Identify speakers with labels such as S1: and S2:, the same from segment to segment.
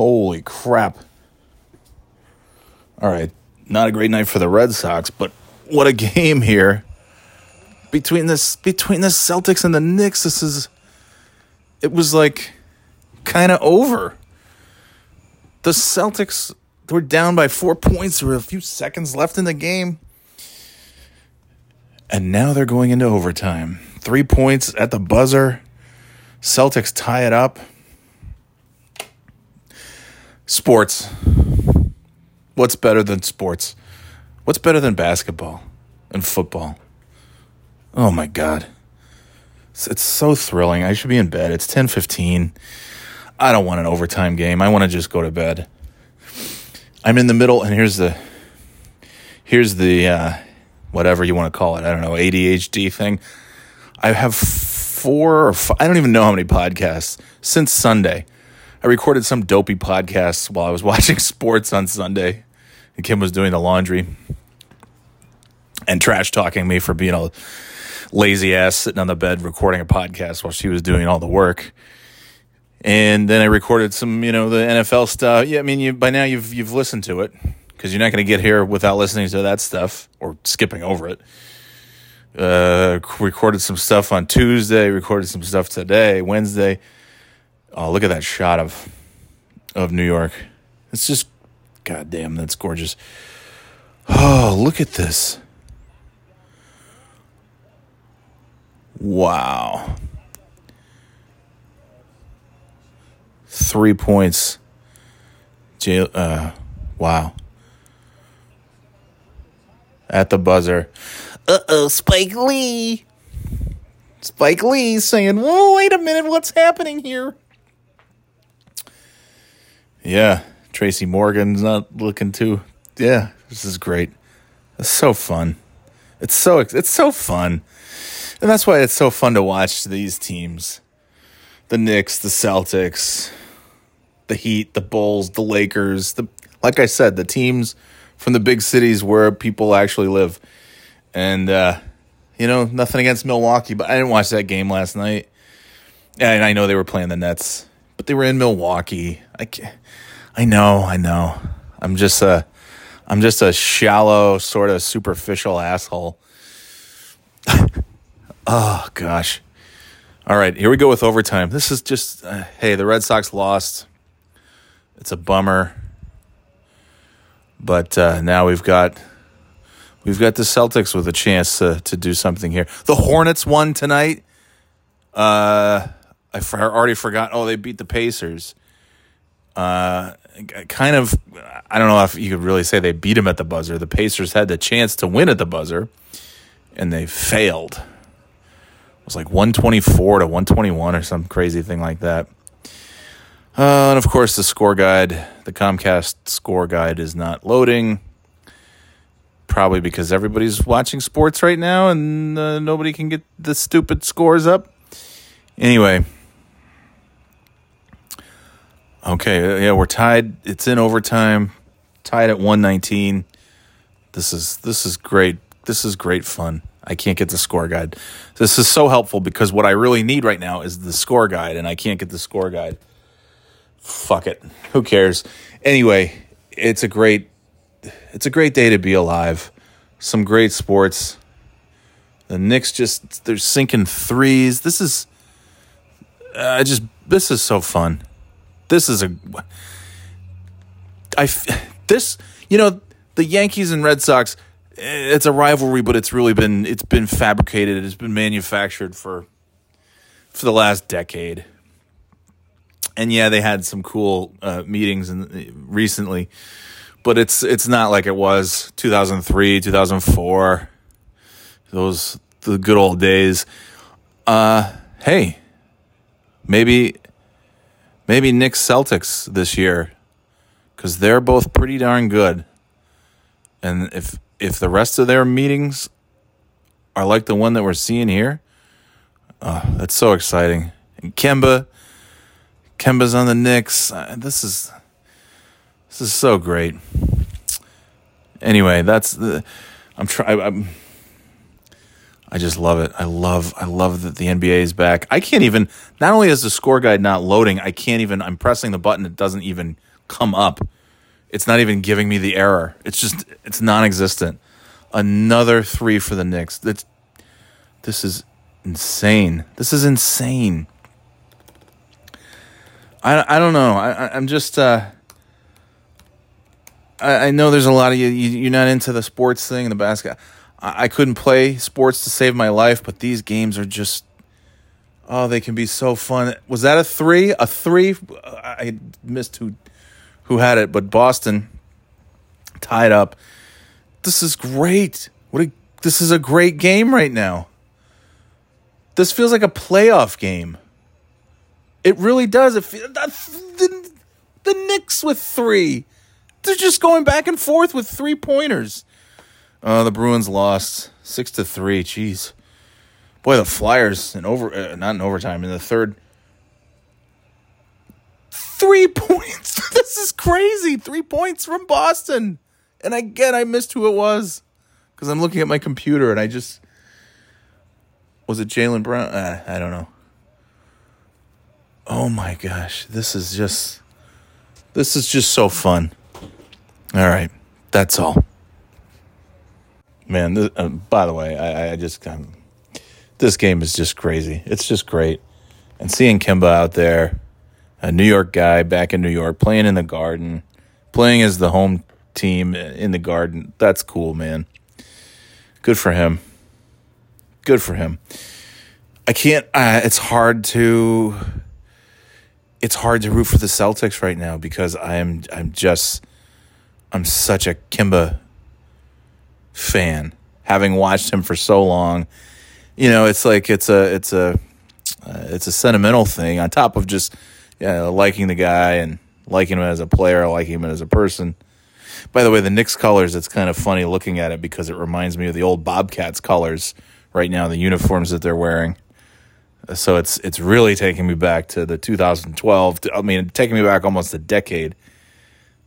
S1: Holy crap. All right, not a great night for the Red Sox, but what a game here. Between this between the Celtics and the Knicks, this is it was like kind of over. The Celtics were down by 4 points. There were a few seconds left in the game. And now they're going into overtime. 3 points at the buzzer. Celtics tie it up. Sports. What's better than sports? What's better than basketball and football? Oh my god. It's, it's so thrilling. I should be in bed. It's 10:15. I don't want an overtime game. I want to just go to bed. I'm in the middle and here's the here's the uh, whatever you want to call it. I don't know, ADHD thing. I have four or five, I don't even know how many podcasts since Sunday. I recorded some dopey podcasts while I was watching sports on Sunday. And Kim was doing the laundry and trash talking me for being a lazy ass sitting on the bed recording a podcast while she was doing all the work. And then I recorded some, you know, the NFL stuff. Yeah, I mean, you by now you've you've listened to it because you're not going to get here without listening to that stuff or skipping over it. Uh, recorded some stuff on Tuesday. Recorded some stuff today, Wednesday. Oh, look at that shot of of New York. It's just, goddamn, that's gorgeous. Oh, look at this. Wow. Three points. Jail, uh, wow. At the buzzer. Uh oh, Spike Lee. Spike Lee saying, Whoa, wait a minute, what's happening here? Yeah, Tracy Morgan's not looking too. Yeah, this is great. It's so fun. It's so it's so fun. And that's why it's so fun to watch these teams. The Knicks, the Celtics, the Heat, the Bulls, the Lakers, the like I said, the teams from the big cities where people actually live. And uh, you know, nothing against Milwaukee, but I didn't watch that game last night. And I know they were playing the Nets, but they were in Milwaukee. I I know, I know. I'm just a I'm just a shallow, sort of superficial asshole. oh gosh. All right, here we go with overtime. This is just uh, hey, the Red Sox lost. It's a bummer. But uh, now we've got we've got the Celtics with a chance to to do something here. The Hornets won tonight. Uh, I already forgot. Oh, they beat the Pacers. Uh, kind of. I don't know if you could really say they beat them at the buzzer. The Pacers had the chance to win at the buzzer, and they failed. It was like one twenty four to one twenty one or some crazy thing like that. Uh, and of course, the score guide, the Comcast score guide, is not loading. Probably because everybody's watching sports right now and uh, nobody can get the stupid scores up. Anyway. Okay, uh, yeah, we're tied. It's in overtime. Tied at 119. This is this is great. This is great fun. I can't get the score guide. This is so helpful because what I really need right now is the score guide and I can't get the score guide. Fuck it. Who cares? Anyway, it's a great it's a great day to be alive. Some great sports. The Knicks just they're sinking threes. This is I uh, just this is so fun. This is a I this you know the Yankees and Red Sox it's a rivalry but it's really been it's been fabricated it's been manufactured for for the last decade. And yeah they had some cool uh, meetings and recently but it's it's not like it was 2003 2004 those the good old days. Uh hey maybe maybe Knicks Celtics this year because they're both pretty darn good. And if if the rest of their meetings are like the one that we're seeing here, oh, that's so exciting. And Kemba, Kemba's on the Knicks. Uh, this is this is so great. Anyway, that's the I'm trying. I'm just love it. I love I love that the NBA is back. I can't even not only is the score guide not loading, I can't even I'm pressing the button it doesn't even come up. It's not even giving me the error. It's just it's non-existent. Another 3 for the Knicks. That's this is insane. This is insane. I, I don't know. I, I'm just uh, I, I know there's a lot of you, you are not into the sports thing the basketball. I, I couldn't play sports to save my life, but these games are just oh, they can be so fun. Was that a three? A three? I missed who who had it, but Boston tied up. This is great. What a, this is a great game right now. This feels like a playoff game. It really does. It feels, the, the Knicks with three. They're just going back and forth with three pointers. Uh, the Bruins lost six to three. Jeez, boy, the Flyers in over uh, not in overtime in the third. Three points. this is crazy. Three points from Boston, and again, I missed who it was because I'm looking at my computer and I just was it Jaylen Brown? Uh, I don't know. Oh my gosh, this is just this is just so fun. All right, that's all. Man, this, uh, by the way, I, I just um, this game is just crazy. It's just great, and seeing Kemba out there, a New York guy back in New York, playing in the Garden, playing as the home team in the Garden. That's cool, man. Good for him. Good for him. I can't. Uh, it's hard to it's hard to root for the Celtics right now because I'm I'm just I'm such a Kemba fan, having watched him for so long. You know, it's like it's a it's a uh, it's a sentimental thing on top of just you know, liking the guy and liking him as a player, liking him as a person. By the way, the Knicks colors, it's kind of funny looking at it because it reminds me of the old Bobcats colors right now, the uniforms that they're wearing. So it's it's really taking me back to the 2012. I mean, taking me back almost a decade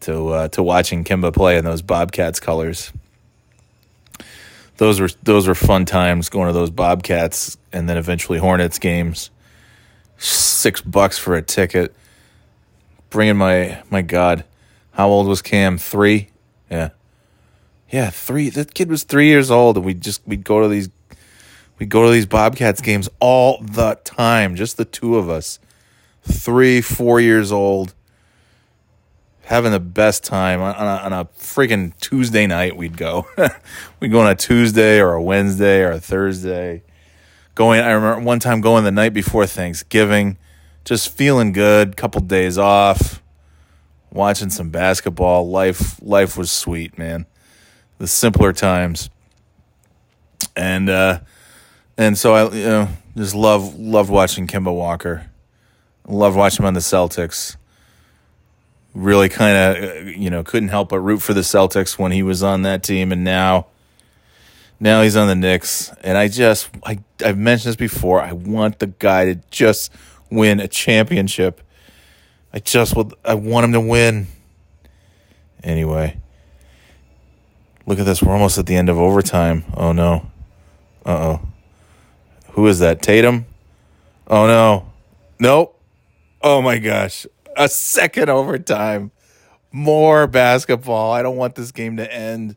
S1: to uh, to watching Kemba play in those Bobcats colors. Those were those were fun times going to those Bobcats and then eventually Hornets games. Six bucks for a ticket. Bringing my my God, how old was Cam? Three. Yeah, yeah, three. That kid was three years old, and we just we'd go to these we go to these Bobcats games all the time, just the two of us. Three, four years old, having the best time on a, on a freaking Tuesday night. We'd go, we'd go on a Tuesday or a Wednesday or a Thursday. Going, I remember one time going the night before Thanksgiving, just feeling good, couple days off, watching some basketball. Life, life was sweet, man. The simpler times, and uh, and so I you know just love loved watching Kemba Walker. Loved watching him on the Celtics. Really kind of you know couldn't help but root for the Celtics when he was on that team, and now now he's on the Knicks. And I just I I've mentioned this before. I want the guy to just win a championship. I just would I want him to win. Anyway, look at this. We're almost at the end of overtime. Oh no. Uh oh. Who is that? Tatum? Oh no. Nope. Oh my gosh. A second overtime. More basketball. I don't want this game to end.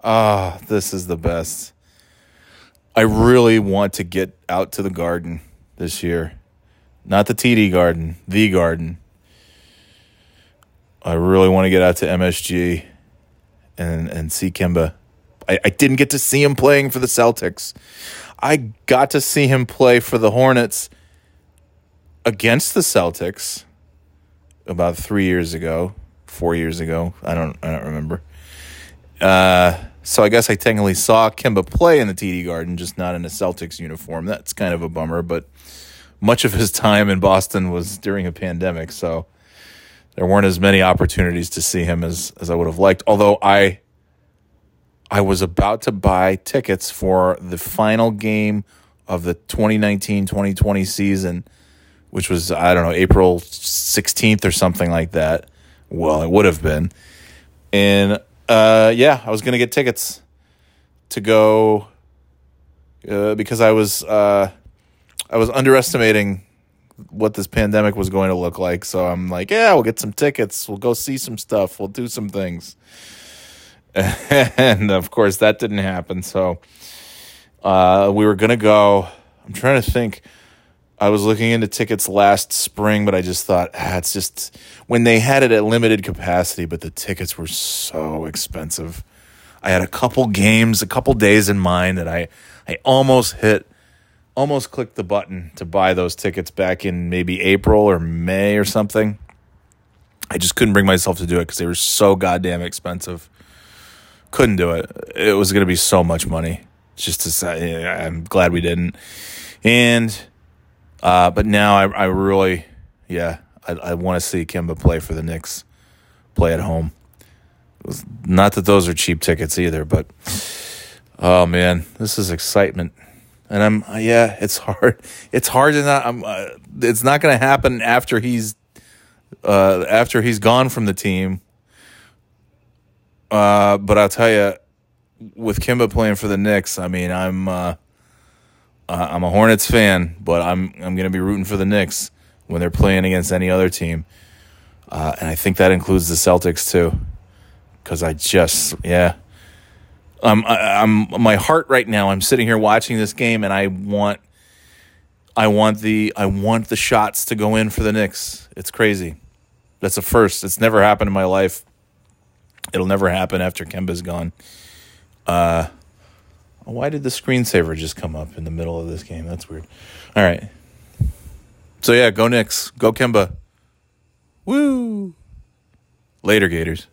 S1: Ah, oh, this is the best. I really want to get out to the garden this year. Not the TD garden, the garden. I really want to get out to MSG and and see Kemba. I, I didn't get to see him playing for the Celtics. I got to see him play for the Hornets against the Celtics about three years ago, four years ago. I don't I don't remember. Uh, so I guess I technically saw Kemba play in the TD Garden, just not in a Celtics uniform. That's kind of a bummer, but much of his time in Boston was during a pandemic, so there weren't as many opportunities to see him as as I would have liked. Although I I was about to buy tickets for the final game of the 2019 2020 season, which was, I don't know, April 16th or something like that. Well, it would have been. And uh, yeah, I was to get tickets to go uh, because I was uh, I was underestimating what this pandemic was going to look like. So I'm like, yeah, we'll get some tickets. We'll go see some stuff. We'll do some things. And of course, that didn't happen. So uh, we were to go. I'm trying to think. I was looking into tickets last spring, but I just thought, ah, it's just when they had it at limited capacity, but the tickets were so expensive. I had a couple games, a couple days in mind that I, I almost hit almost clicked the button to buy those tickets back in maybe April or May or something. I just couldn't bring myself to do it because they were so goddamn expensive. Couldn't do it. It was going to be so much money. Just to say, I'm glad we didn't. And, uh, but now I, I really, yeah, I, I want to see Kemba play for the Knicks, play at home. Not that those are cheap tickets either, but oh man, this is excitement and I'm uh, yeah, it's hard. It's hard to not. I'm. Uh, it's not going to happen after he's uh, after he's gone from the team. Uh, but I'll tell you, with Kemba playing for the Knicks, I mean, I'm uh, I'm a Hornets fan, but I'm I'm to be rooting for the Knicks when they're playing against any other team, uh, and I think that includes the Celtics too, because I just yeah. Um, I, I'm my heart right now. I'm sitting here watching this game, and I want, I want the, I want the shots to go in for the Knicks. It's crazy. That's a first. It's never happened in my life. It'll never happen after Kemba's gone. Uh, why did the screensaver just come up in the middle of this game? That's weird. All right. So yeah, go Knicks. Go Kemba. Woo. Later, Gators.